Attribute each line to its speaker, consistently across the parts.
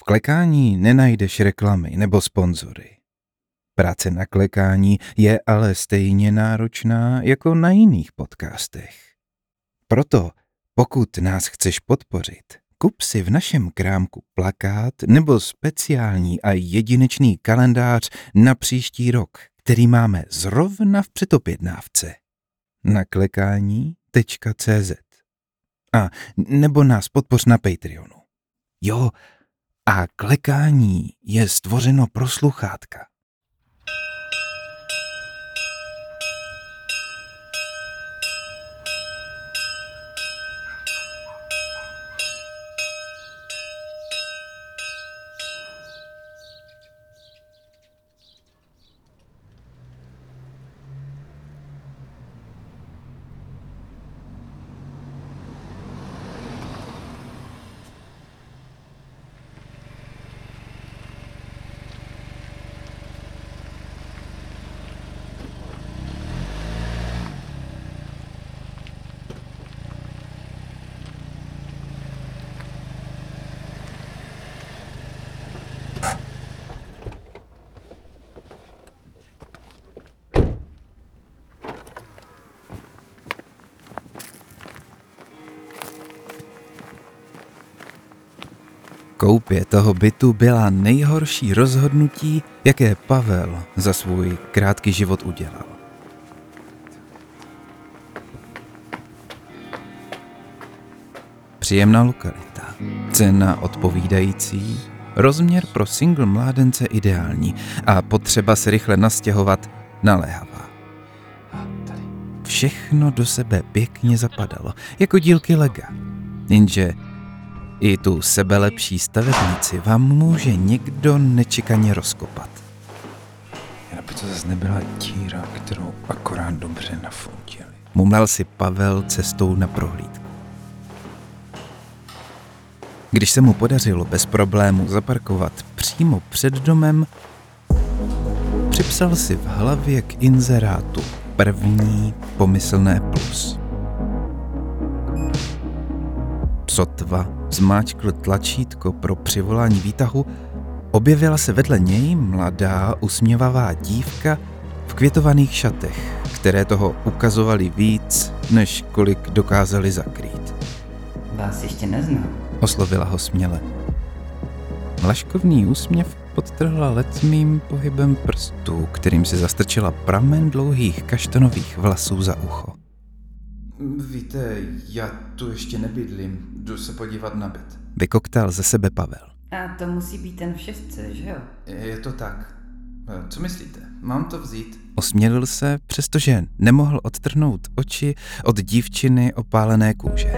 Speaker 1: V klekání nenajdeš reklamy nebo sponzory. Práce na klekání je ale stejně náročná jako na jiných podcastech. Proto, pokud nás chceš podpořit, kup si v našem krámku plakát nebo speciální a jedinečný kalendář na příští rok, který máme zrovna v předopědnávce. Na klekání.cz A nebo nás podpoř na Patreonu. Jo, a klekání je stvořeno pro sluchátka. Koupě toho bytu byla nejhorší rozhodnutí, jaké Pavel za svůj krátký život udělal. Příjemná lokalita, cena odpovídající, rozměr pro single mládence ideální a potřeba se rychle nastěhovat naléhavá. Všechno do sebe pěkně zapadalo, jako dílky lega. Jenže i tu sebelepší stavebnici vám může někdo nečekaně rozkopat.
Speaker 2: Aby to zase nebyla díra, kterou akorát dobře nafotili.
Speaker 1: Mumlal si Pavel cestou na prohlídku. Když se mu podařilo bez problému zaparkovat přímo před domem, připsal si v hlavě k inzerátu první pomyslné plus. Sotva zmáčkl tlačítko pro přivolání výtahu, objevila se vedle něj mladá, usměvavá dívka v květovaných šatech, které toho ukazovali víc, než kolik dokázali zakrýt.
Speaker 3: Vás ještě neznám.
Speaker 1: Oslovila ho směle. Laškovný úsměv podtrhla letmým pohybem prstů, kterým se zastrčila pramen dlouhých kaštanových vlasů za ucho.
Speaker 2: Víte, já tu ještě nebydlím. Jdu se podívat na byt.
Speaker 1: Vykoktal ze sebe Pavel.
Speaker 3: A to musí být ten v šestce, že jo?
Speaker 2: Je to tak. Co myslíte? Mám to vzít?
Speaker 1: Osmělil se, přestože nemohl odtrhnout oči od dívčiny opálené kůže.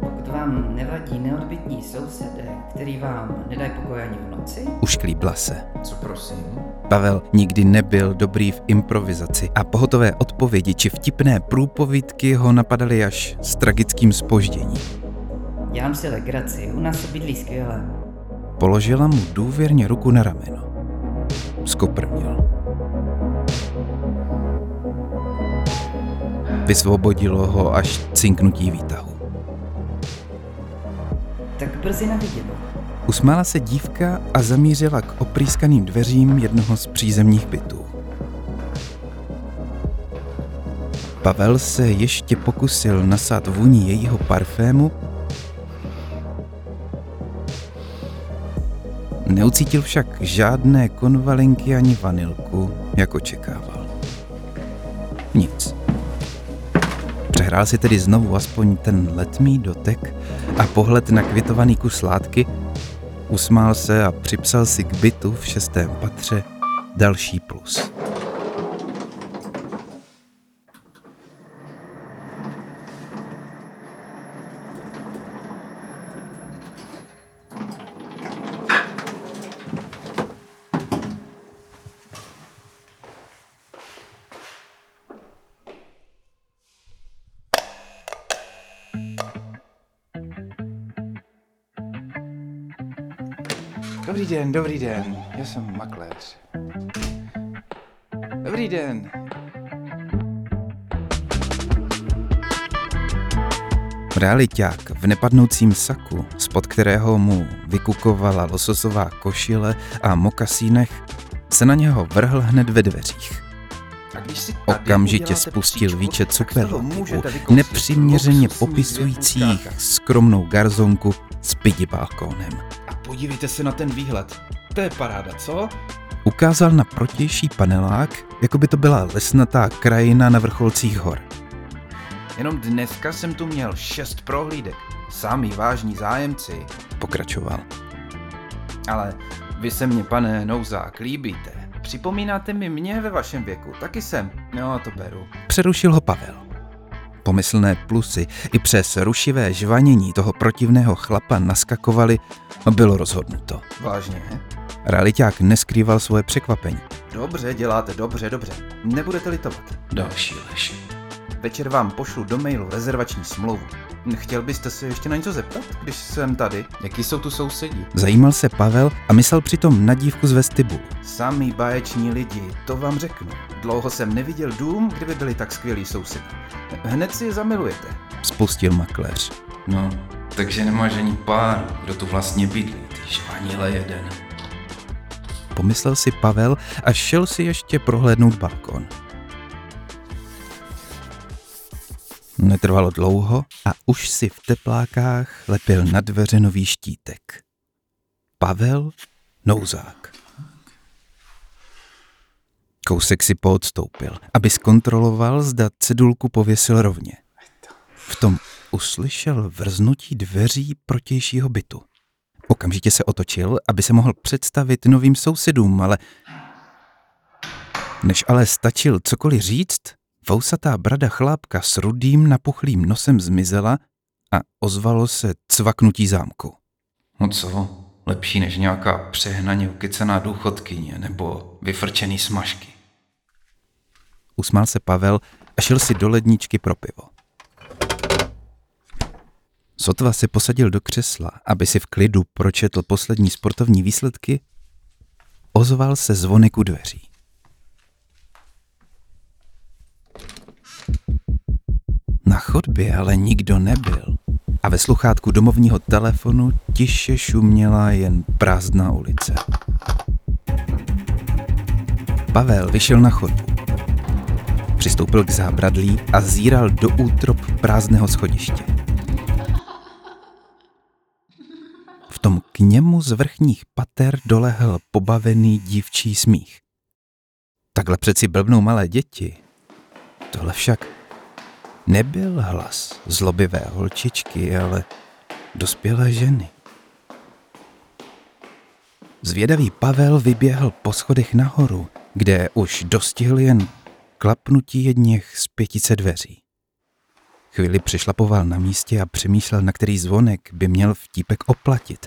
Speaker 3: Pokud vám nevadí neodbitní sousedé, který vám nedají pokoj ani
Speaker 1: Ušklíbla se.
Speaker 2: Co prosím?
Speaker 1: Pavel nikdy nebyl dobrý v improvizaci a pohotové odpovědi či vtipné průpovídky ho napadaly až s tragickým spožděním.
Speaker 3: Dělám si legraci, u nás se bydlí skvěle.
Speaker 1: Položila mu důvěrně ruku na rameno. Skoprnil. Vysvobodilo ho až cinknutí výtahu.
Speaker 3: Tak brzy na viděnou.
Speaker 1: Usmála se dívka a zamířila k oprýskaným dveřím jednoho z přízemních bytů. Pavel se ještě pokusil nasát vůni jejího parfému, Neucítil však žádné konvalinky ani vanilku, jak očekával. Nic. Přehrál si tedy znovu aspoň ten letmý dotek a pohled na květovaný kus látky, usmál se a připsal si k bytu v šestém patře další plus.
Speaker 2: Dobrý den. Já jsem makléř. Dobrý den.
Speaker 1: Realiťák v nepadnoucím saku, spod kterého mu vykukovala lososová košile a mokasínech, se na něho vrhl hned ve dveřích. Okamžitě spustil výčet superlativů, nepřiměřeně popisujících skromnou garzonku s pidi balkónem.
Speaker 2: Podívejte se na ten výhled. To je paráda, co?
Speaker 1: Ukázal na protější panelák, jako by to byla lesnatá krajina na vrcholcích hor.
Speaker 2: Jenom dneska jsem tu měl šest prohlídek. Sami vážní zájemci.
Speaker 1: Pokračoval.
Speaker 2: Ale vy se mě, pane Nouzák, líbíte. Připomínáte mi mě ve vašem věku. Taky jsem. No, to beru.
Speaker 1: Přerušil ho Pavel. Pomyslné plusy i přes rušivé žvanění toho protivného chlapa naskakovaly a bylo rozhodnuto.
Speaker 2: Vážně?
Speaker 1: Realiťák neskrýval svoje překvapení.
Speaker 2: Dobře, děláte, dobře, dobře. Nebudete litovat.
Speaker 1: Další lež.
Speaker 2: Večer vám pošlu do mailu rezervační smlouvu. Chtěl byste se ještě na něco zeptat, když jsem tady? Jaký jsou tu sousedí?
Speaker 1: Zajímal se Pavel a myslel přitom na dívku z vestibulu.
Speaker 2: Samý báječní lidi, to vám řeknu. Dlouho jsem neviděl dům, kde by byli tak skvělí sousedi. Hned si je zamilujete.
Speaker 1: Spustil makléř.
Speaker 2: No, takže nemáš ani pár, kdo tu vlastně bydlí, ty švanile jeden.
Speaker 1: Pomyslel si Pavel a šel si ještě prohlédnout balkon. Netrvalo dlouho a už si v teplákách lepil na dveře nový štítek. Pavel Nouzák. Kousek si poodstoupil, aby zkontroloval, zda cedulku pověsil rovně. V tom uslyšel vrznutí dveří protějšího bytu. Okamžitě se otočil, aby se mohl představit novým sousedům, ale než ale stačil cokoliv říct, vousatá brada chlápka s rudým napuchlým nosem zmizela a ozvalo se cvaknutí zámku.
Speaker 2: No co? Lepší než nějaká přehnaně ukycená důchodkyně nebo vyfrčený smažky.
Speaker 1: Usmál se Pavel a šel si do ledničky pro pivo. Sotva se posadil do křesla, aby si v klidu pročetl poslední sportovní výsledky, ozval se zvonek u dveří. Na chodbě ale nikdo nebyl a ve sluchátku domovního telefonu tiše šuměla jen prázdná ulice. Pavel vyšel na chodbu. Přistoupil k zábradlí a zíral do útrop prázdného schodiště. V tom k němu z vrchních pater dolehl pobavený dívčí smích. Takhle přeci blbnou malé děti. Tohle však nebyl hlas zlobivé holčičky, ale dospělé ženy. Zvědavý Pavel vyběhl po schodech nahoru, kde už dostihl jen klapnutí jedněch z pětice dveří. Chvíli přešlapoval na místě a přemýšlel, na který zvonek by měl vtípek oplatit.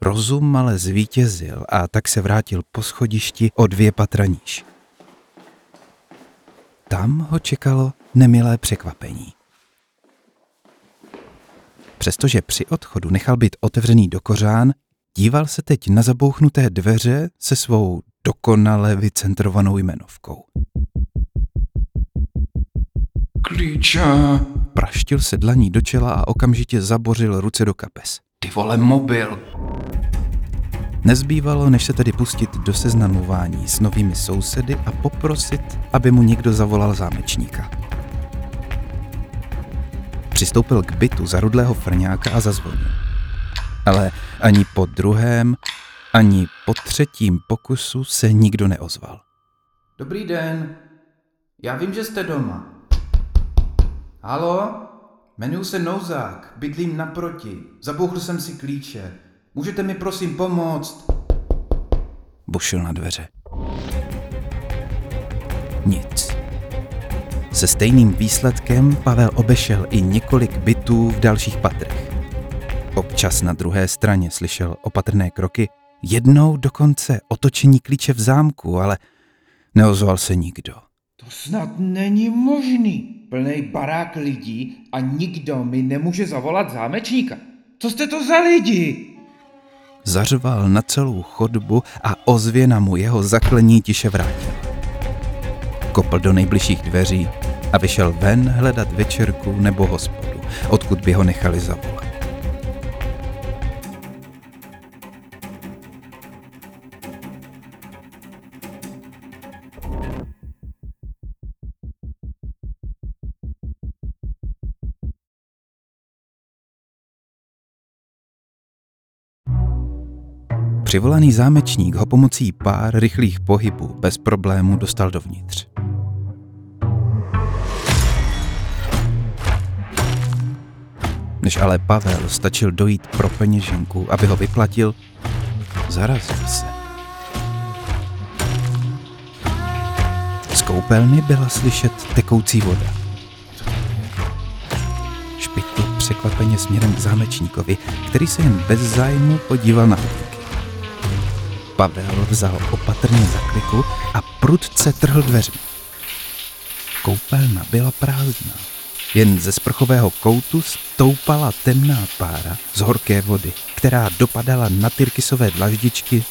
Speaker 1: Rozum ale zvítězil a tak se vrátil po schodišti o dvě patra níž. Tam ho čekalo nemilé překvapení. Přestože při odchodu nechal být otevřený do kořán, díval se teď na zabouchnuté dveře se svou dokonale vycentrovanou jmenovkou.
Speaker 2: Klíče.
Speaker 1: Praštil se dlaní do čela a okamžitě zabořil ruce do kapes.
Speaker 2: Ty vole mobil.
Speaker 1: Nezbývalo, než se tedy pustit do seznamování s novými sousedy a poprosit, aby mu někdo zavolal zámečníka. Přistoupil k bytu zarudlého frňáka a zazvonil. Ale ani po druhém, ani po třetím pokusu se nikdo neozval.
Speaker 2: Dobrý den. Já vím, že jste doma. Halo? Jmenuji se Nouzák, bydlím naproti. Zabouchl jsem si klíče. Můžete mi prosím pomoct?
Speaker 1: Bušil na dveře. Nic. Se stejným výsledkem Pavel obešel i několik bytů v dalších patrech. Občas na druhé straně slyšel opatrné kroky, jednou dokonce otočení klíče v zámku, ale neozval se nikdo.
Speaker 4: To snad není možný. Plnej barák lidí a nikdo mi nemůže zavolat zámečníka. Co jste to za lidi?
Speaker 1: Zařval na celou chodbu a ozvěna mu jeho zaklení tiše vrátil. Kopl do nejbližších dveří a vyšel ven hledat večerku nebo hospodu, odkud by ho nechali zavolat. Přivolaný zámečník ho pomocí pár rychlých pohybů bez problému dostal dovnitř. Než ale Pavel stačil dojít pro peněženku, aby ho vyplatil, zarazil se. Z koupelny byla slyšet tekoucí voda. Špitl překvapeně směrem k zámečníkovi, který se jen bez zájmu podíval na hodinky. Pavel vzal opatrně za kliku a prudce trhl dveřmi. Koupelna byla prázdná. Jen ze sprchového koutu stoupala temná pára z horké vody, která dopadala na tyrkysové dlaždičky.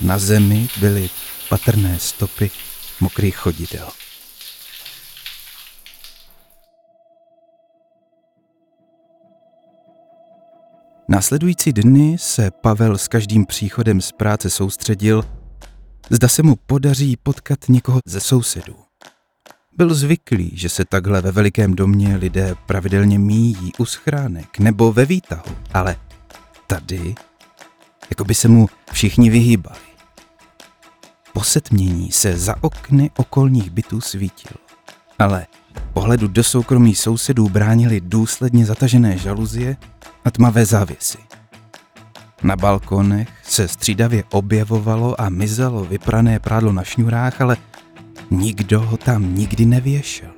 Speaker 1: Na zemi byly patrné stopy mokrých chodidel. Následující dny se Pavel s každým příchodem z práce soustředil, zda se mu podaří potkat někoho ze sousedů. Byl zvyklý, že se takhle ve velikém domě lidé pravidelně míjí u schránek nebo ve výtahu, ale tady, jako by se mu všichni vyhýbali. Po setmění se za okny okolních bytů svítil, ale pohledu do soukromí sousedů bránili důsledně zatažené žaluzie a tmavé závěsy. Na balkonech se střídavě objevovalo a mizelo vyprané prádlo na šňurách, ale nikdo ho tam nikdy nevěšel.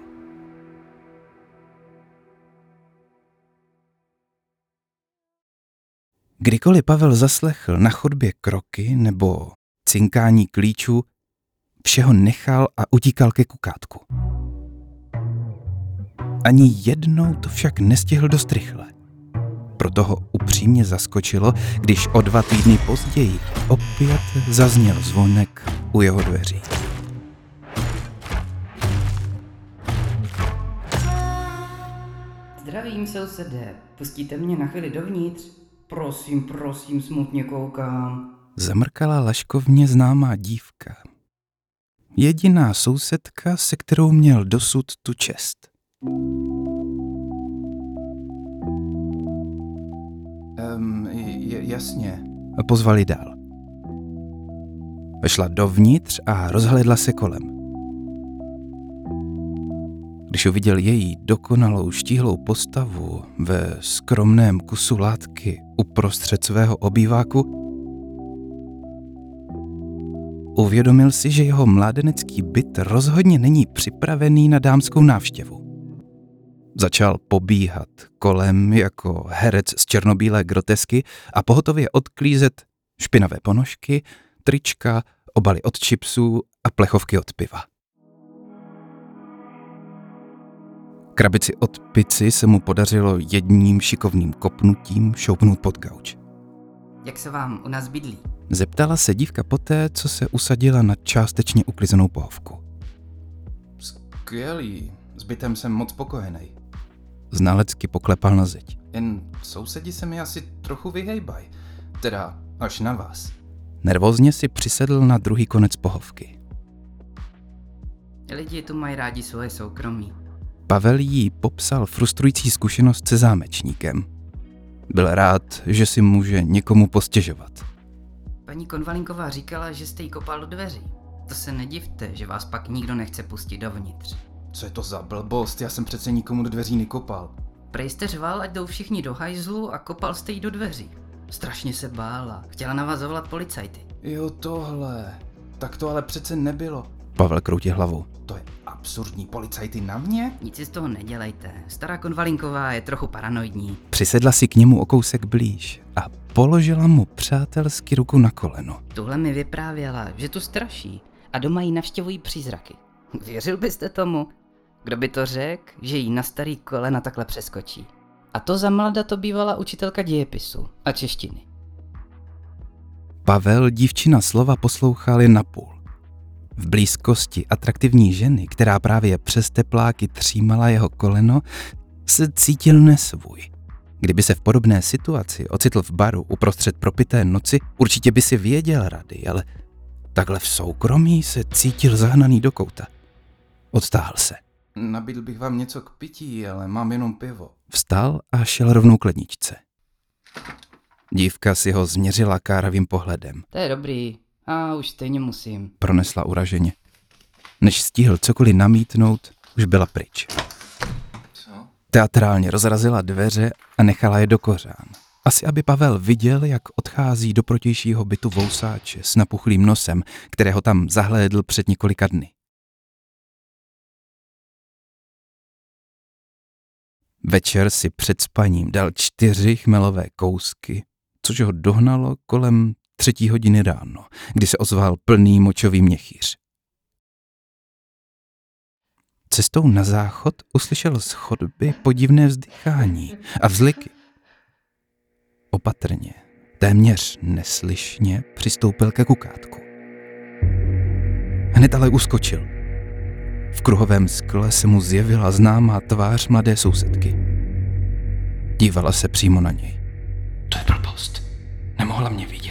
Speaker 1: Kdykoliv Pavel zaslechl na chodbě kroky nebo cinkání klíčů, všeho nechal a utíkal ke kukátku. Ani jednou to však nestihl dost rychle. Proto ho upřímně zaskočilo, když o dva týdny později opět zazněl zvonek u jeho dveří.
Speaker 3: Zdravím, sousedé. Pustíte mě na chvíli dovnitř? Prosím, prosím, smutně koukám.
Speaker 1: Zamrkala laškovně známá dívka. Jediná sousedka, se kterou měl dosud tu čest.
Speaker 2: Um, jasně.
Speaker 1: A pozvali dál. Vešla dovnitř a rozhledla se kolem. Když uviděl její dokonalou štíhlou postavu ve skromném kusu látky uprostřed svého obýváku, uvědomil si, že jeho mládenecký byt rozhodně není připravený na dámskou návštěvu. Začal pobíhat kolem jako herec z černobílé grotesky a pohotově odklízet špinavé ponožky, trička, obaly od čipsů a plechovky od piva. Krabici od pici se mu podařilo jedním šikovným kopnutím šoupnout pod gauč.
Speaker 3: Jak se vám u nás bydlí?
Speaker 1: Zeptala se dívka poté, co se usadila na částečně uklizenou pohovku.
Speaker 2: Skvělý. S bytem jsem moc spokojený.
Speaker 1: Znalecky poklepal na zeď.
Speaker 2: Jen sousedi se mi asi trochu vyhejbaj. Teda až na vás.
Speaker 1: Nervózně si přisedl na druhý konec pohovky.
Speaker 3: Lidi tu mají rádi svoje soukromí.
Speaker 1: Pavel jí popsal frustrující zkušenost se zámečníkem. Byl rád, že si může někomu postěžovat.
Speaker 3: Paní Konvalinková říkala, že jste jí kopal do dveří. To se nedivte, že vás pak nikdo nechce pustit dovnitř.
Speaker 2: Co je to za blbost? Já jsem přece nikomu do dveří nekopal.
Speaker 3: Prej jste řval, ať jdou všichni do hajzlu a kopal jste jí do dveří. Strašně se bála, chtěla na vás zavolat policajty.
Speaker 2: Jo, tohle. Tak to ale přece nebylo.
Speaker 1: Pavel kroutě hlavou.
Speaker 2: To je absurdní policajty na mě?
Speaker 3: Nic si z toho nedělejte. Stará Konvalinková je trochu paranoidní.
Speaker 1: Přisedla si k němu o kousek blíž a položila mu přátelsky ruku na koleno.
Speaker 3: Tuhle mi vyprávěla, že tu straší a doma jí navštěvují přízraky. Věřil byste tomu? Kdo by to řekl, že jí na starý kolena takhle přeskočí? A to za mlada to bývala učitelka dějepisu a češtiny.
Speaker 1: Pavel dívčina slova poslouchal jen napůl. V blízkosti atraktivní ženy, která právě přes tepláky třímala jeho koleno, se cítil nesvůj. Kdyby se v podobné situaci ocitl v baru uprostřed propité noci, určitě by si věděl rady, ale takhle v soukromí se cítil zahnaný do kouta. Odtáhl se.
Speaker 2: Nabídl bych vám něco k pití, ale mám jenom pivo.
Speaker 1: Vstal a šel rovnou k ledničce. Dívka si ho změřila káravým pohledem.
Speaker 3: To je dobrý. A už stejně musím.
Speaker 1: Pronesla uraženě. Než stihl cokoliv namítnout, už byla pryč.
Speaker 2: Co?
Speaker 1: Teatrálně rozrazila dveře a nechala je do kořán. Asi aby Pavel viděl, jak odchází do protějšího bytu vousáče s napuchlým nosem, kterého tam zahlédl před několika dny. Večer si před spaním dal čtyři chmelové kousky, což ho dohnalo kolem třetí hodiny ráno, kdy se ozval plný močový měchýř. Cestou na záchod uslyšel z chodby podivné vzdychání a vzliky. Opatrně, téměř neslyšně přistoupil ke kukátku. Hned ale uskočil. V kruhovém skle se mu zjevila známá tvář mladé sousedky. Dívala se přímo na něj. To je blbost. Nemohla mě vidět.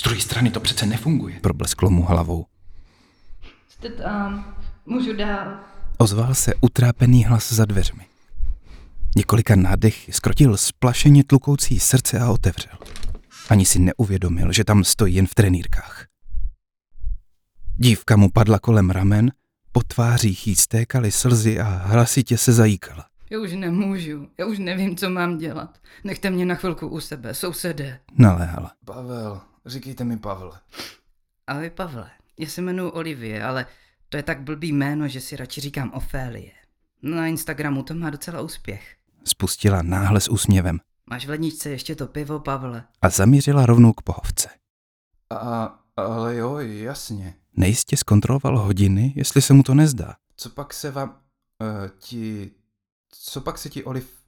Speaker 1: Z druhé strany to přece nefunguje. Problesklo mu hlavou.
Speaker 3: Jste tam. Můžu dál.
Speaker 1: Ozval se utrápený hlas za dveřmi. Několika nádechy skrotil splašeně tlukoucí srdce a otevřel. Ani si neuvědomil, že tam stojí jen v trenýrkách. Dívka mu padla kolem ramen, po tvářích jí stékaly slzy a hlasitě se zajíkala.
Speaker 3: Já už nemůžu. Já už nevím, co mám dělat. Nechte mě na chvilku u sebe, sousedé.
Speaker 1: Naléhala.
Speaker 2: Pavel, říkejte mi Pavel.
Speaker 3: Ahoj, Pavle. Já se jmenuji Olivie, ale to je tak blbý jméno, že si radši říkám Ofélie. Na Instagramu to má docela úspěch.
Speaker 1: Spustila náhle s úsměvem
Speaker 3: Máš v ledničce ještě to pivo, Pavle?
Speaker 1: a zamířila rovnou k pohovce.
Speaker 2: A, ale jo, jasně.
Speaker 1: Nejistě zkontroloval hodiny, jestli se mu to nezdá.
Speaker 2: Co pak se vám, uh, ti, co pak se ti Oliv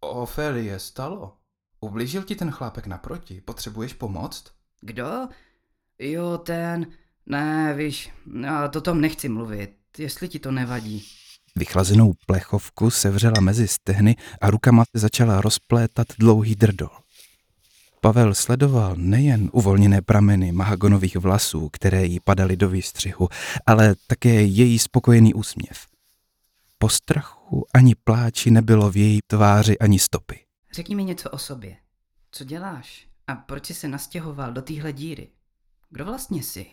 Speaker 2: Ofélie stalo? Ublížil ti ten chlápek naproti? Potřebuješ pomoct?
Speaker 3: Kdo? Jo, ten... Ne, víš, já to tom nechci mluvit, jestli ti to nevadí.
Speaker 1: Vychlazenou plechovku sevřela mezi stehny a rukama začala rozplétat dlouhý drdol. Pavel sledoval nejen uvolněné prameny mahagonových vlasů, které jí padaly do výstřihu, ale také její spokojený úsměv. Po strachu ani pláči nebylo v její tváři ani stopy.
Speaker 3: Řekni mi něco o sobě. Co děláš? A proč jsi se nastěhoval do téhle díry? Kdo vlastně jsi?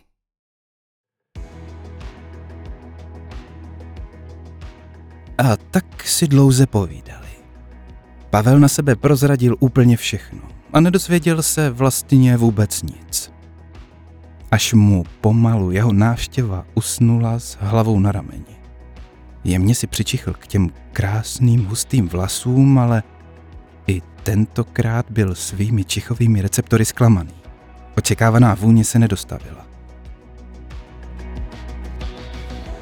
Speaker 1: A tak si dlouze povídali. Pavel na sebe prozradil úplně všechno a nedozvěděl se vlastně vůbec nic. Až mu pomalu jeho návštěva usnula s hlavou na rameni. Jemně si přičichl k těm krásným hustým vlasům, ale i tentokrát byl svými čichovými receptory zklamaný. Očekávaná vůně se nedostavila.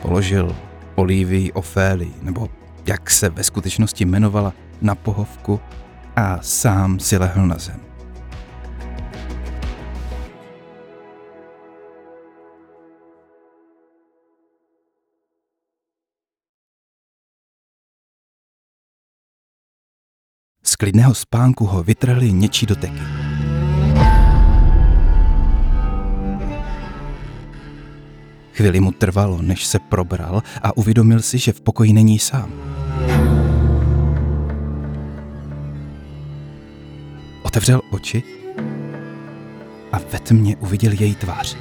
Speaker 1: Položil Olivii Ofélii, nebo jak se ve skutečnosti jmenovala, na pohovku a sám si lehl na zem. Klidného spánku ho vytrhly něčí doteky. Chvíli mu trvalo, než se probral a uvědomil si, že v pokoji není sám. Otevřel oči a ve tmě uviděl její tvář.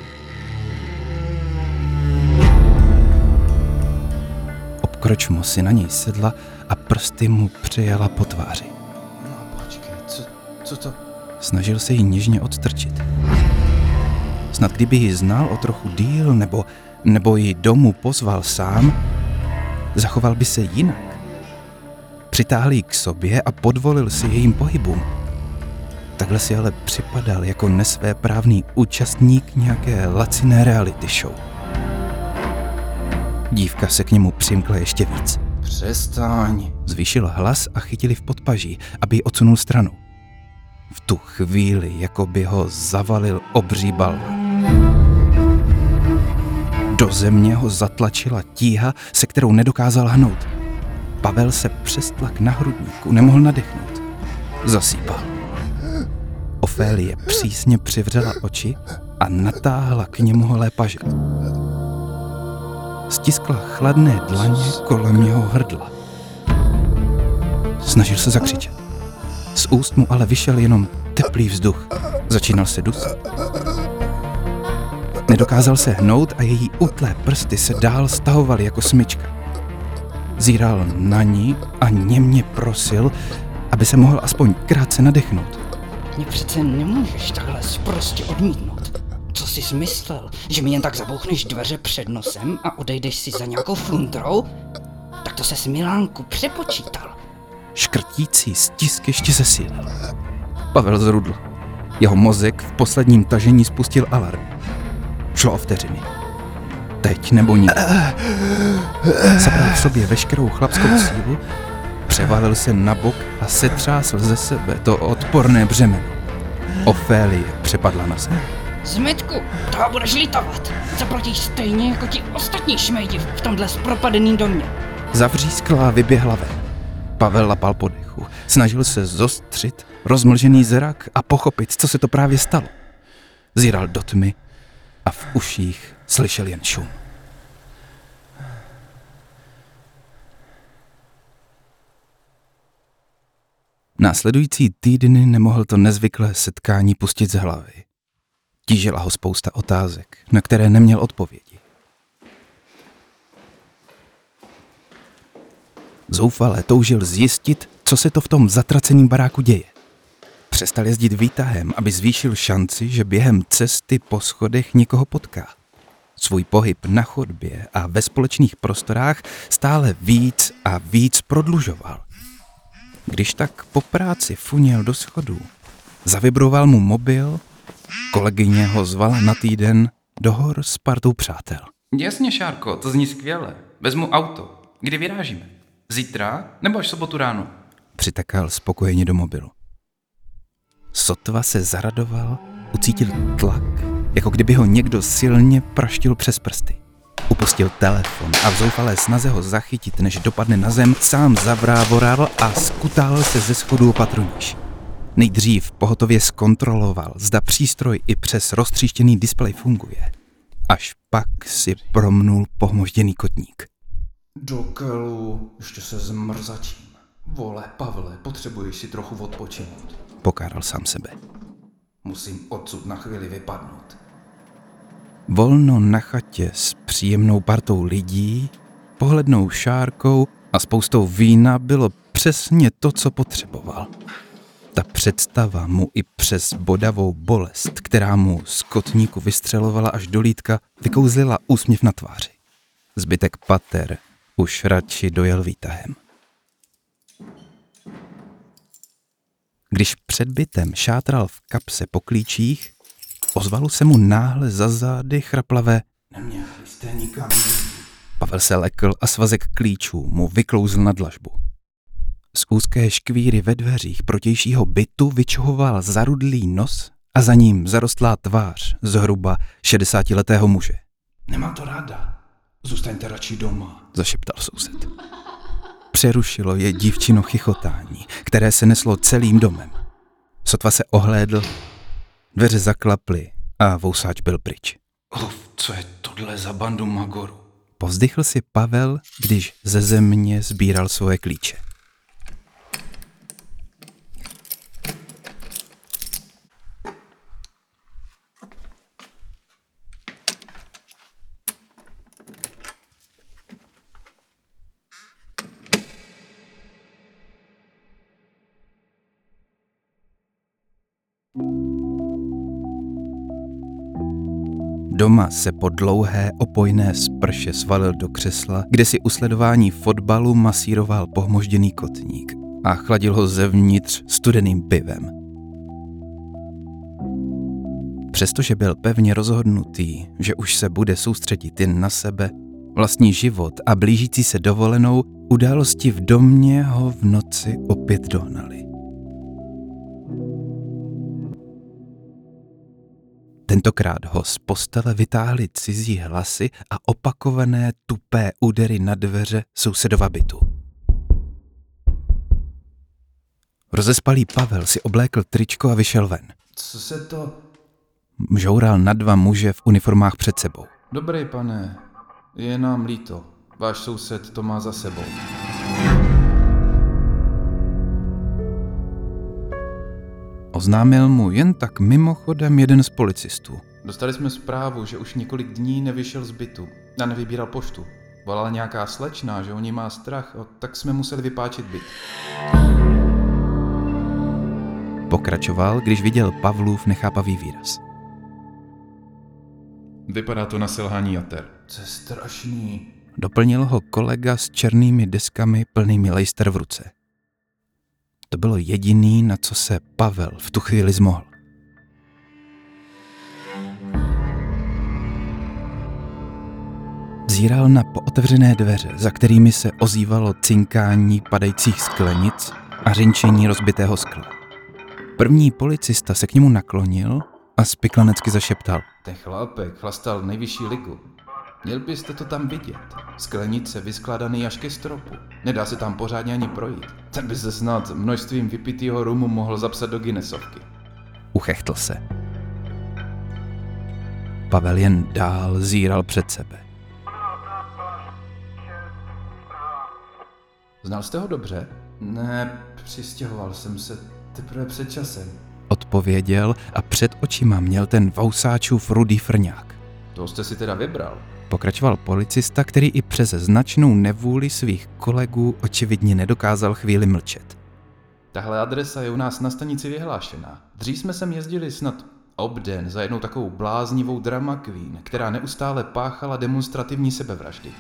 Speaker 1: Obkročmo si na něj sedla a prsty mu přejela po tváři.
Speaker 2: Co to?
Speaker 1: Snažil se ji něžně odstrčit. Snad kdyby ji znal o trochu díl, nebo, nebo ji domů pozval sám, zachoval by se jinak. Přitáhl ji k sobě a podvolil si jejím pohybům. Takhle si ale připadal jako nesvéprávný účastník nějaké laciné reality show. Dívka se k němu přimkla ještě víc.
Speaker 2: Přestaň.
Speaker 1: Zvýšil hlas a chytili v podpaží, aby ji odsunul stranu. V tu chvíli, jako by ho zavalil obří balvan. Do země ho zatlačila tíha, se kterou nedokázal hnout. Pavel se přes tlak na hrudníku nemohl nadechnout. Zasýpal. Ofélie přísně přivřela oči a natáhla k němu holé paže. Stiskla chladné dlaně kolem jeho hrdla. Snažil se zakřičet. Z úst mu ale vyšel jenom teplý vzduch. Začínal se dusit. Nedokázal se hnout a její utlé prsty se dál stahovaly jako smyčka. Zíral na ní a němě prosil, aby se mohl aspoň krátce nadechnout.
Speaker 3: Mě přece nemůžeš takhle prostě odmítnout. Co jsi smyslel? Že mi jen tak zabouchneš dveře před nosem a odejdeš si za nějakou flundrou? Tak to se s Milánku přepočítal.
Speaker 1: Škrtící stisk ještě zesílil. Pavel zrudl. Jeho mozek v posledním tažení spustil alarm. Šlo o vteřiny. Teď nebo nikdy. Zabral v sobě veškerou chlapskou sílu, převalil se na bok a setřásl ze sebe to odporné břemeno. Ofélie přepadla na zem.
Speaker 3: Zmetku, toho budeš litovat. Zaplatíš stejně jako ti ostatní šmejdi v tomhle zpropadeným domě.
Speaker 1: Zavřískla a vyběhla ven. Pavel lapal po dechu. Snažil se zostřit rozmlžený zrak a pochopit, co se to právě stalo. Zíral do tmy a v uších slyšel jen šum. Následující týdny nemohl to nezvyklé setkání pustit z hlavy. Tížila ho spousta otázek, na které neměl odpovědi. Zoufale toužil zjistit, co se to v tom zatraceném baráku děje. Přestal jezdit výtahem, aby zvýšil šanci, že během cesty po schodech někoho potká. Svůj pohyb na chodbě a ve společných prostorách stále víc a víc prodlužoval. Když tak po práci funěl do schodů, zavibroval mu mobil, kolegyně ho zvala na týden do hor s partou přátel.
Speaker 2: Jasně, Šárko, to zní skvěle. Vezmu auto. Kdy vyrážíme? Zítra nebo až sobotu ráno?
Speaker 1: Přitakal spokojeně do mobilu. Sotva se zaradoval, ucítil tlak, jako kdyby ho někdo silně praštil přes prsty. Upustil telefon a v zoufalé snaze ho zachytit, než dopadne na zem, sám zavrávoral a skutál se ze schodu opatruníš. Nejdřív pohotově zkontroloval, zda přístroj i přes roztříštěný displej funguje. Až pak si promnul pohmožděný kotník.
Speaker 2: Do kelu, ještě se zmrzačím. Vole, Pavle, potřebuješ si trochu odpočinout.
Speaker 1: Pokáral sám sebe.
Speaker 2: Musím odsud na chvíli vypadnout.
Speaker 1: Volno na chatě s příjemnou partou lidí, pohlednou šárkou a spoustou vína bylo přesně to, co potřeboval. Ta představa mu i přes bodavou bolest, která mu z kotníku vystřelovala až do lítka, vykouzlila úsměv na tváři. Zbytek pater už radši dojel výtahem. Když před bytem šátral v kapse po klíčích, ozvalo se mu náhle za zády chraplavé
Speaker 2: jste nikam
Speaker 1: Pavel se lekl a svazek klíčů mu vyklouzl na dlažbu. Z úzké škvíry ve dveřích protějšího bytu vyčuhoval zarudlý nos a za ním zarostlá tvář zhruba 60-letého muže.
Speaker 2: Nemám to ráda. Zůstaňte radši doma.
Speaker 1: Zašeptal soused. Přerušilo je dívčino chichotání, které se neslo celým domem. Sotva se ohlédl, dveře zaklaply a vousáč byl pryč.
Speaker 2: Uf, co je tohle za bandu Magoru?
Speaker 1: Povzdychl si Pavel, když ze země sbíral svoje klíče. Doma se po dlouhé opojné sprše svalil do křesla, kde si u sledování fotbalu masíroval pohmožděný kotník a chladil ho zevnitř studeným pivem. Přestože byl pevně rozhodnutý, že už se bude soustředit jen na sebe, vlastní život a blížící se dovolenou, události v domě ho v noci opět dohnali. Tentokrát ho z postele vytáhly cizí hlasy a opakované tupé údery na dveře sousedova bytu. Rozespalý Pavel si oblékl tričko a vyšel ven.
Speaker 2: Co se to...
Speaker 1: Mžoural na dva muže v uniformách před sebou.
Speaker 2: Dobrý pane, je nám líto. Váš soused to má za sebou.
Speaker 1: Oznámil mu jen tak mimochodem jeden z policistů.
Speaker 2: Dostali jsme zprávu, že už několik dní nevyšel z bytu a nevybíral poštu. Volala nějaká slečna, že o ní má strach, o, tak jsme museli vypáčit byt.
Speaker 1: Pokračoval, když viděl Pavlův nechápavý výraz.
Speaker 2: Vypadá to na selhání jater. To je strašný.
Speaker 1: Doplnil ho kolega s černými deskami plnými lejster v ruce. To bylo jediný, na co se Pavel v tu chvíli zmohl. Zíral na pootevřené dveře, za kterými se ozývalo cinkání padajících sklenic a řinčení rozbitého skla. První policista se k němu naklonil a spiklanecky zašeptal.
Speaker 2: Ten chlápek chlastal nejvyšší ligu. Měl byste to tam vidět. Sklenice vyskládaný až ke stropu. Nedá se tam pořádně ani projít. Ten by se snad množstvím vypitého rumu mohl zapsat do Guinnessovky.
Speaker 1: Uchechtl se. Pavel jen dál zíral před sebe.
Speaker 2: Znal jste ho dobře? Ne, přistěhoval jsem se teprve před časem.
Speaker 1: Odpověděl a před očima měl ten vousáčův rudý frňák.
Speaker 2: To jste si teda vybral.
Speaker 1: Pokračoval policista, který i přes značnou nevůli svých kolegů očividně nedokázal chvíli mlčet.
Speaker 2: Tahle adresa je u nás na stanici vyhlášená. Dřív jsme sem jezdili snad obden za jednou takovou bláznivou drama queen, která neustále páchala demonstrativní sebevraždy.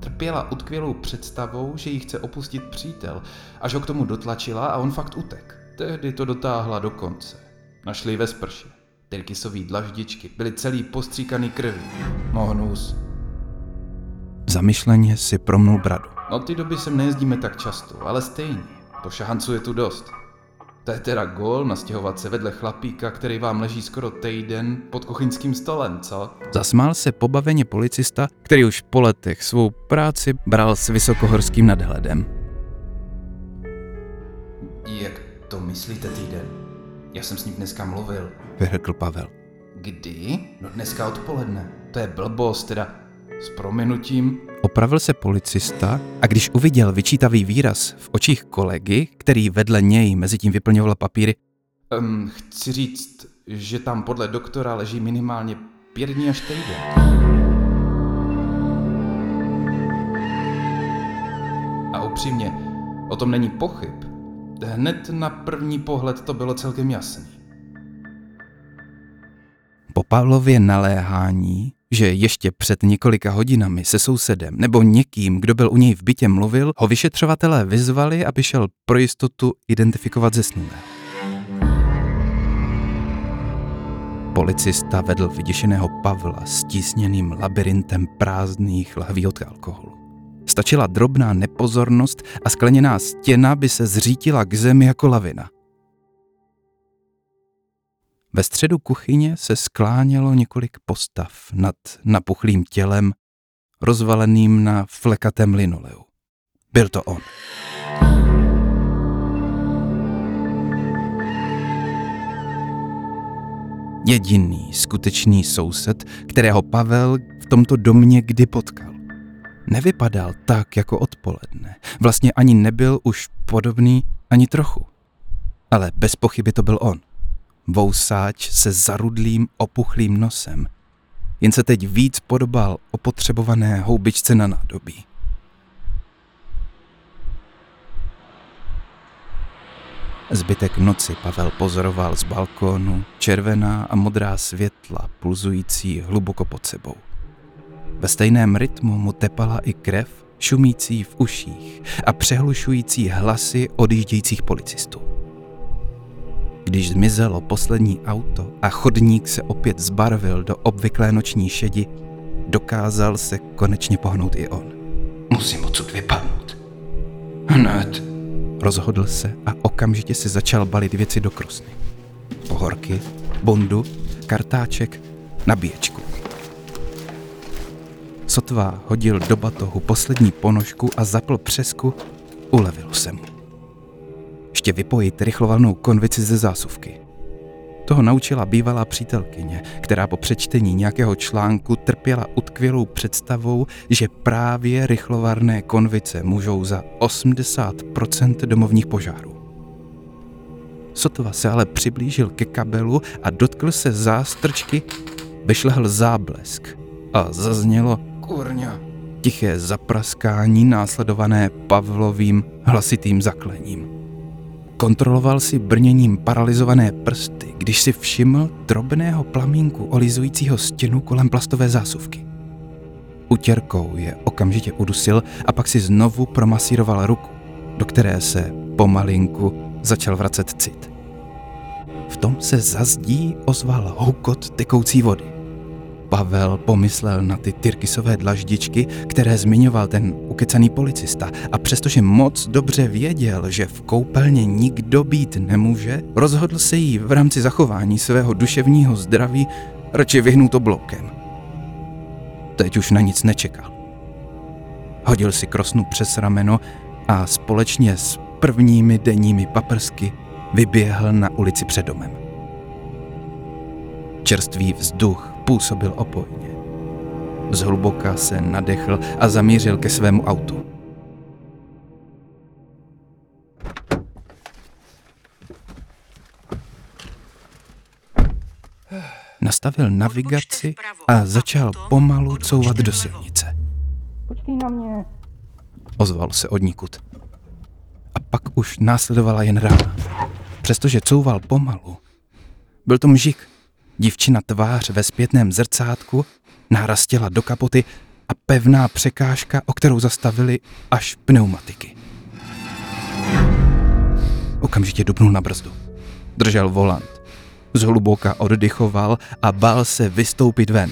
Speaker 2: Trpěla utkvělou představou, že ji chce opustit přítel, až ho k tomu dotlačila a on fakt utek. Tehdy to dotáhla do konce. Našli ve sprše. Tyrkisový dlaždičky byly celý postříkaný krví. Mohnus.
Speaker 1: Zamyšleně si promnul bradu.
Speaker 2: Od té doby sem nejezdíme tak často, ale stejně. To šahanců je tu dost. To je teda gól nastěhovat se vedle chlapíka, který vám leží skoro týden pod kuchyňským stolem, co?
Speaker 1: Zasmál se pobaveně policista, který už po letech svou práci bral s vysokohorským nadhledem.
Speaker 2: Jak to myslíte týden? Já jsem s ním dneska mluvil.
Speaker 1: Vyhrkl Pavel.
Speaker 2: Kdy? No dneska odpoledne. To je blbost, teda s prominutím.
Speaker 1: Opravil se policista a když uviděl vyčítavý výraz v očích kolegy, který vedle něj mezi tím vyplňoval papíry,
Speaker 2: Um, chci říct, že tam podle doktora leží minimálně pět dní až týden. A upřímně, o tom není pochyb. Hned na první pohled to bylo celkem jasný.
Speaker 1: po Pavlově naléhání, že ještě před několika hodinami se sousedem nebo někým, kdo byl u něj v bytě mluvil, ho vyšetřovatelé vyzvali, aby šel pro jistotu identifikovat zesnulého. Policista vedl vyděšeného Pavla stísněným labirintem prázdných lahví od alkoholu. Stačila drobná nepozornost a skleněná stěna by se zřítila k zemi jako lavina. Ve středu kuchyně se sklánělo několik postav nad napuchlým tělem, rozvaleným na flekatém linoleu. Byl to on. Jediný skutečný soused, kterého Pavel v tomto domě kdy potkal. Nevypadal tak jako odpoledne. Vlastně ani nebyl už podobný ani trochu. Ale bez pochyby to byl on. Vousáč se zarudlým opuchlým nosem. Jen se teď víc podobal opotřebované houbičce na nádobí. Zbytek noci Pavel pozoroval z balkónu červená a modrá světla pulzující hluboko pod sebou. Ve stejném rytmu mu tepala i krev, šumící v uších a přehlušující hlasy odjíždějících policistů. Když zmizelo poslední auto a chodník se opět zbarvil do obvyklé noční šedi, dokázal se konečně pohnout i on. Musím odsud vypadnout. Hned. Rozhodl se a okamžitě si začal balit věci do krusny. Pohorky, bondu, kartáček, nabíječku. Sotva hodil do batohu poslední ponožku a zapl přesku, Ulevilo se mu. Ještě vypojit rychlovalnou konvici ze zásuvky. Toho naučila bývalá přítelkyně, která po přečtení nějakého článku trpěla utkvělou představou, že právě rychlovarné konvice můžou za 80% domovních požárů. Sotva se ale přiblížil ke kabelu a dotkl se zástrčky, vyšlehl záblesk a zaznělo
Speaker 2: Kurňa.
Speaker 1: tiché zapraskání následované Pavlovým hlasitým zaklením. Kontroloval si brněním paralizované prsty, když si všiml drobného plamínku olizujícího stěnu kolem plastové zásuvky. Utěrkou je okamžitě udusil a pak si znovu promasíroval ruku, do které se pomalinku začal vracet cit. V tom se za zdí ozval houkot tekoucí vody. Pavel pomyslel na ty tyrkysové dlaždičky, které zmiňoval ten ukecaný policista a přestože moc dobře věděl, že v koupelně nikdo být nemůže, rozhodl se jí v rámci zachování svého duševního zdraví radši vyhnout obloukem. Teď už na nic nečekal. Hodil si krosnu přes rameno a společně s prvními denními paprsky vyběhl na ulici před domem. Čerstvý vzduch působil opojně. Zhluboka se nadechl a zamířil ke svému autu. Nastavil navigaci a začal pomalu couvat do silnice.
Speaker 3: Počkej na mě.
Speaker 1: Ozval se odnikud. A pak už následovala jen rána. Přestože couval pomalu, byl to mžik, Divčina tvář ve zpětném zrcátku, náraz těla do kapoty a pevná překážka, o kterou zastavili až pneumatiky. Okamžitě dupnul na brzdu. Držel volant. Zhluboka oddychoval a bál se vystoupit ven.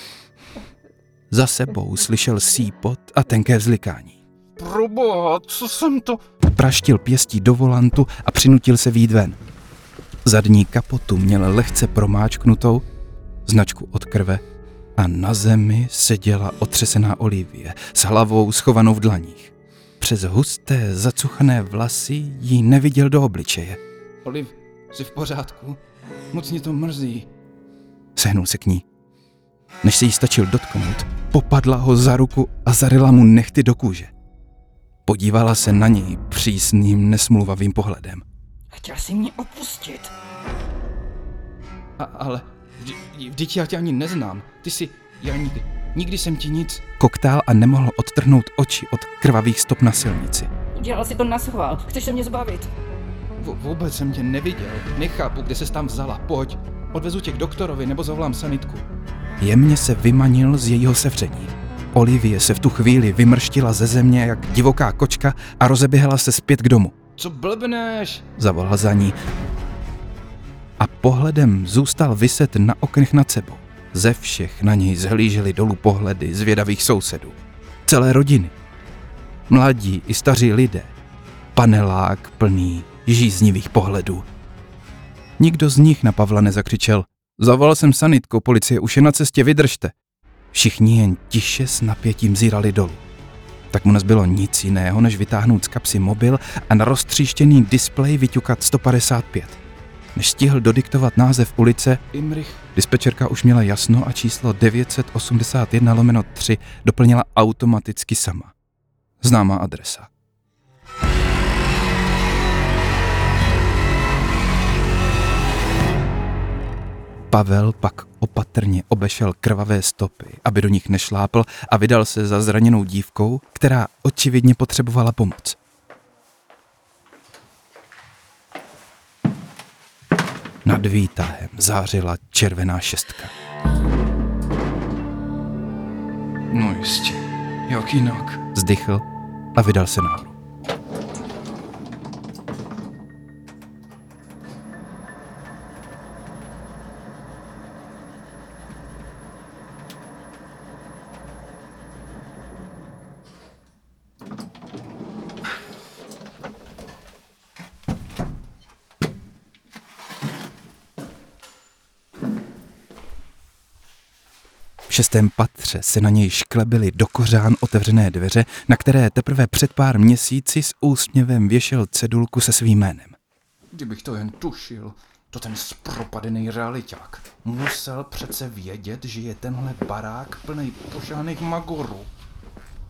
Speaker 1: Za sebou slyšel sípot a tenké vzlikání.
Speaker 2: Proboha, co jsem to...
Speaker 1: Praštil pěstí do volantu a přinutil se výjít ven. Zadní kapotu měl lehce promáčknutou, značku od krve a na zemi seděla otřesená Olivie s hlavou schovanou v dlaních. Přes husté, zacuchané vlasy jí neviděl do obličeje.
Speaker 2: Oliv, jsi v pořádku? Moc mě to mrzí.
Speaker 1: Sehnul se k ní. Než se jí stačil dotknout, popadla ho za ruku a zaryla mu nechty do kůže. Podívala se na něj přísným, nesmluvavým pohledem.
Speaker 3: Chtěl jsi mě opustit.
Speaker 2: A, ale, vždyť já tě ani neznám. Ty jsi, já nikdy, nikdy jsem ti nic.
Speaker 1: Koktál a nemohl odtrhnout oči od krvavých stop na silnici.
Speaker 3: Udělal si to na schvál. Chceš se mě zbavit?
Speaker 2: V, vůbec jsem tě neviděl. Nechápu, kde se tam vzala. Pojď, odvezu tě k doktorovi nebo zavolám sanitku.
Speaker 1: Jemně se vymanil z jejího sevření. Olivie se v tu chvíli vymrštila ze země jak divoká kočka a rozeběhla se zpět k domu.
Speaker 2: Co blbneš?
Speaker 1: Zavolal za ní. A pohledem zůstal vyset na oknech nad sebou. Ze všech na něj zhlíželi dolů pohledy zvědavých sousedů. Celé rodiny. Mladí i staří lidé. Panelák plný žíznivých pohledů. Nikdo z nich na Pavla nezakřičel. Zavolal jsem sanitku, policie už je na cestě, vydržte. Všichni jen tiše s napětím zírali dolů. Tak mu nezbylo nic jiného, než vytáhnout z kapsy mobil a na roztříštěný displej vyťukat 155. Než stihl dodiktovat název ulice,
Speaker 2: Imrich,
Speaker 1: dispečerka už měla jasno a číslo 981 lomeno 3 doplnila automaticky sama. Známá adresa. Pavel pak opatrně obešel krvavé stopy, aby do nich nešlápl a vydal se za zraněnou dívkou, která očividně potřebovala pomoc. Nad výtahem zářila červená šestka.
Speaker 2: no jistě, jak jinak.
Speaker 1: Zdychl a vydal se nahoru. Šestém patře se na něj šklebily do kořán otevřené dveře, na které teprve před pár měsíci s úsměvem věšel cedulku se svým jménem.
Speaker 2: Kdybych to jen tušil, to ten spropadený realiťák. Musel přece vědět, že je tenhle barák plný pošáných magorů.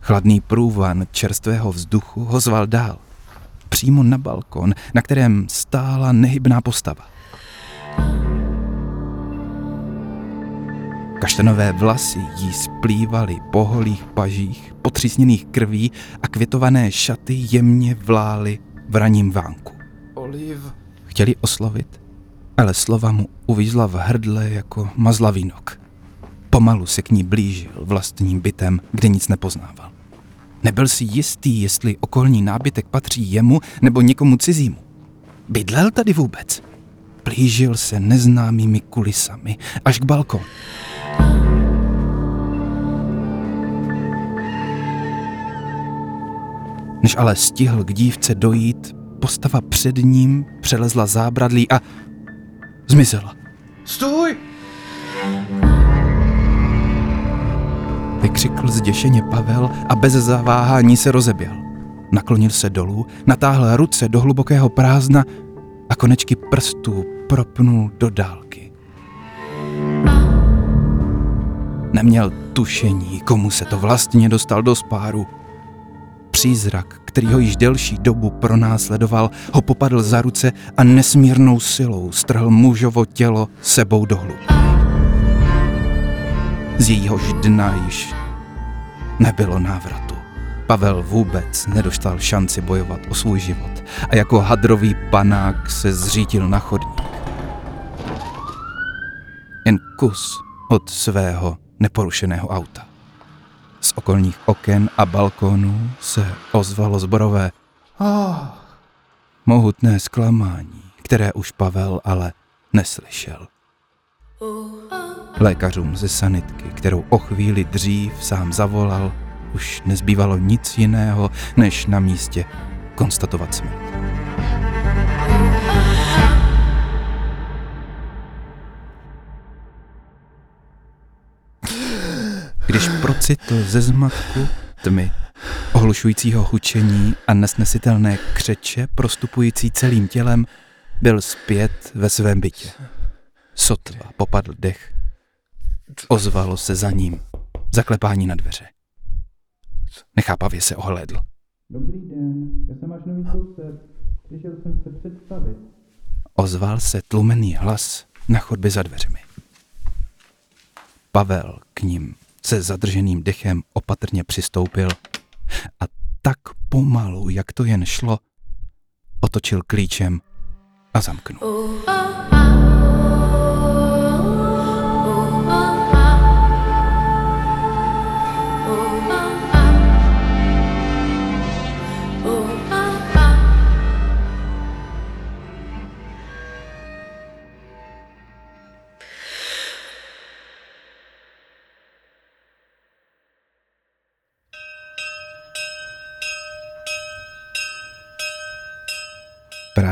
Speaker 1: Chladný průvan čerstvého vzduchu ho zval dál. Přímo na balkon, na kterém stála nehybná postava. Kaštanové vlasy jí splývaly po holých pažích, potřísněných krví a květované šaty jemně vlály v raním vánku.
Speaker 2: Oliv,
Speaker 1: Chtěli oslovit, ale slova mu uvízla v hrdle jako mazlavínok. Pomalu se k ní blížil vlastním bytem, kde nic nepoznával. Nebyl si jistý, jestli okolní nábytek patří jemu nebo někomu cizímu. Bydlel tady vůbec? Blížil se neznámými kulisami až k balkonu. Než ale stihl k dívce dojít, postava před ním přelezla zábradlí a zmizela.
Speaker 2: stůj!
Speaker 1: Vykřikl zděšeně Pavel a bez zaváhání se rozeběhl. Naklonil se dolů, natáhl ruce do hlubokého prázdna a konečky prstů propnul do dálky. Neměl tušení, komu se to vlastně dostal do spáru. Přízrak, který ho již delší dobu pronásledoval, ho popadl za ruce a nesmírnou silou strhl mužovo tělo sebou do hlubu. Z jejíhož dna již nebylo návratu. Pavel vůbec nedostal šanci bojovat o svůj život a jako hadrový panák se zřítil na chodník. Jen kus od svého neporušeného auta. Z okolních oken a balkónů se ozvalo zborové
Speaker 2: Oh,
Speaker 1: mohutné zklamání, které už Pavel ale neslyšel. Lékařům ze sanitky, kterou o chvíli dřív sám zavolal, už nezbývalo nic jiného, než na místě konstatovat smrt. Když procitl ze zmatku tmy, ohlušujícího hučení a nesnesitelné křeče prostupující celým tělem, byl zpět ve svém bytě. Sotva popadl dech. Ozvalo se za ním zaklepání na dveře. Nechápavě se ohlédl.
Speaker 2: Dobrý den, já jsem váš nový soused. Přišel jsem se představit.
Speaker 1: Ozval se tlumený hlas na chodbě za dveřmi. Pavel k ním se zadrženým dechem opatrně přistoupil a tak pomalu, jak to jen šlo, otočil klíčem a zamknul.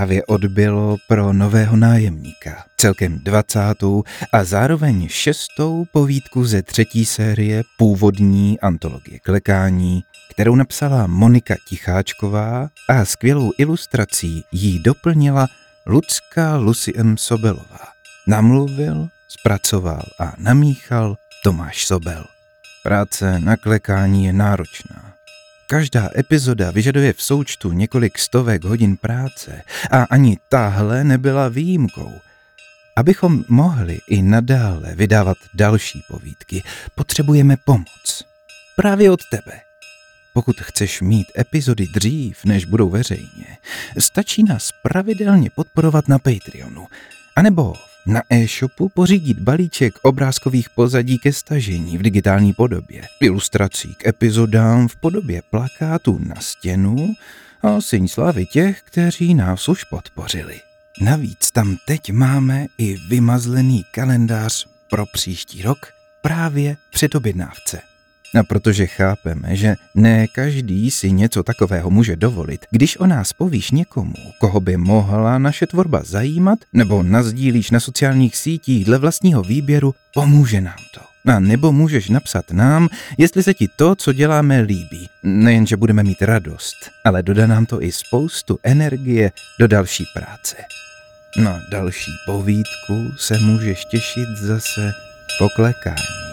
Speaker 1: Právě odbylo pro nového nájemníka celkem 20. a zároveň šestou povídku ze třetí série původní antologie klekání, kterou napsala Monika Ticháčková a skvělou ilustrací jí doplnila Lucka Lucien Sobelová. Namluvil, zpracoval a namíchal Tomáš Sobel. Práce na klekání je náročná. Každá epizoda vyžaduje v součtu několik stovek hodin práce a ani tahle nebyla výjimkou. Abychom mohli i nadále vydávat další povídky, potřebujeme pomoc. Právě od tebe. Pokud chceš mít epizody dřív, než budou veřejně, stačí nás pravidelně podporovat na Patreonu, anebo na e-shopu pořídit balíček obrázkových pozadí ke stažení v digitální podobě, ilustrací k epizodám v podobě plakátů na stěnu a syň slávy těch, kteří nás už podpořili. Navíc tam teď máme i vymazlený kalendář pro příští rok právě před objednávce. A protože chápeme, že ne každý si něco takového může dovolit, když o nás povíš někomu, koho by mohla naše tvorba zajímat, nebo nazdílíš na sociálních sítích dle vlastního výběru, pomůže nám to. A nebo můžeš napsat nám, jestli se ti to, co děláme, líbí. Nejenže budeme mít radost, ale dodá nám to i spoustu energie do další práce. Na další povídku se můžeš těšit zase po klekání.